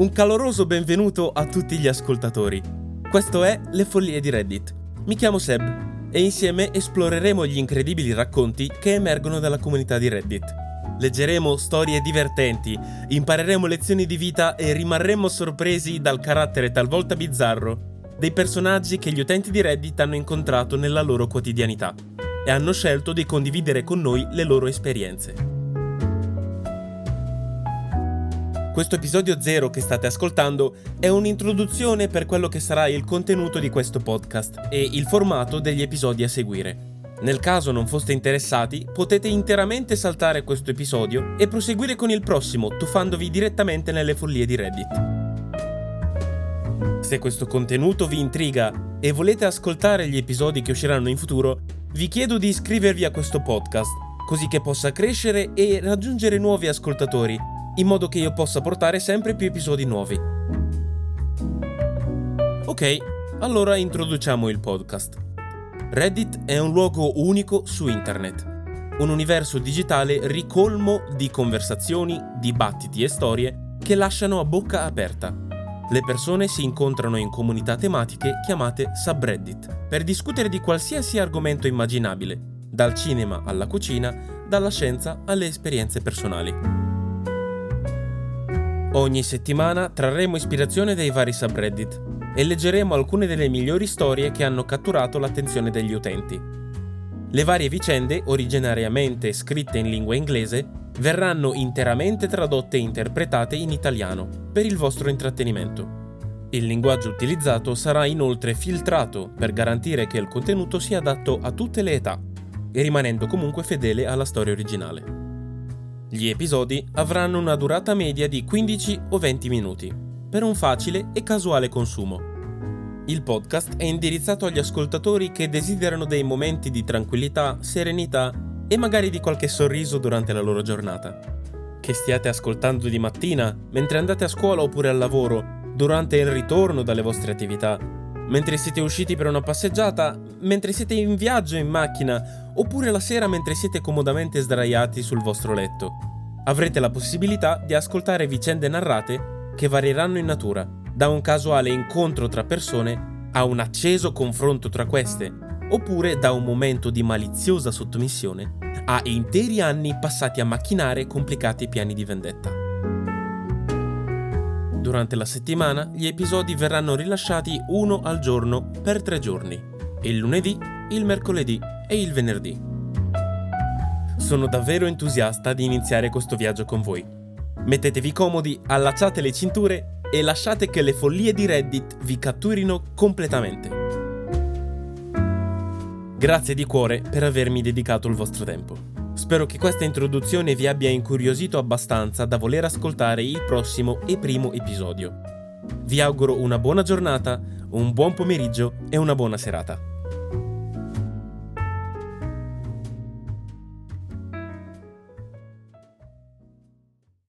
Un caloroso benvenuto a tutti gli ascoltatori. Questo è Le Follie di Reddit. Mi chiamo Seb e insieme esploreremo gli incredibili racconti che emergono dalla comunità di Reddit. Leggeremo storie divertenti, impareremo lezioni di vita e rimarremo sorpresi dal carattere talvolta bizzarro dei personaggi che gli utenti di Reddit hanno incontrato nella loro quotidianità e hanno scelto di condividere con noi le loro esperienze. Questo episodio zero che state ascoltando è un'introduzione per quello che sarà il contenuto di questo podcast e il formato degli episodi a seguire. Nel caso non foste interessati, potete interamente saltare questo episodio e proseguire con il prossimo, tuffandovi direttamente nelle follie di Reddit. Se questo contenuto vi intriga e volete ascoltare gli episodi che usciranno in futuro, vi chiedo di iscrivervi a questo podcast, così che possa crescere e raggiungere nuovi ascoltatori in modo che io possa portare sempre più episodi nuovi. Ok, allora introduciamo il podcast. Reddit è un luogo unico su internet, un universo digitale ricolmo di conversazioni, dibattiti e storie che lasciano a bocca aperta. Le persone si incontrano in comunità tematiche chiamate subreddit per discutere di qualsiasi argomento immaginabile, dal cinema alla cucina, dalla scienza alle esperienze personali. Ogni settimana trarremo ispirazione dai vari subreddit e leggeremo alcune delle migliori storie che hanno catturato l'attenzione degli utenti. Le varie vicende, originariamente scritte in lingua inglese, verranno interamente tradotte e interpretate in italiano per il vostro intrattenimento. Il linguaggio utilizzato sarà inoltre filtrato per garantire che il contenuto sia adatto a tutte le età e rimanendo comunque fedele alla storia originale. Gli episodi avranno una durata media di 15 o 20 minuti, per un facile e casuale consumo. Il podcast è indirizzato agli ascoltatori che desiderano dei momenti di tranquillità, serenità e magari di qualche sorriso durante la loro giornata. Che stiate ascoltando di mattina, mentre andate a scuola oppure al lavoro, durante il ritorno dalle vostre attività, mentre siete usciti per una passeggiata, mentre siete in viaggio in macchina, oppure la sera mentre siete comodamente sdraiati sul vostro letto. Avrete la possibilità di ascoltare vicende narrate che varieranno in natura, da un casuale incontro tra persone a un acceso confronto tra queste, oppure da un momento di maliziosa sottomissione a interi anni passati a macchinare complicati piani di vendetta. Durante la settimana gli episodi verranno rilasciati uno al giorno per tre giorni, il lunedì, il mercoledì e il venerdì. Sono davvero entusiasta di iniziare questo viaggio con voi. Mettetevi comodi, allacciate le cinture e lasciate che le follie di Reddit vi catturino completamente. Grazie di cuore per avermi dedicato il vostro tempo. Spero che questa introduzione vi abbia incuriosito abbastanza da voler ascoltare il prossimo e primo episodio. Vi auguro una buona giornata, un buon pomeriggio e una buona serata.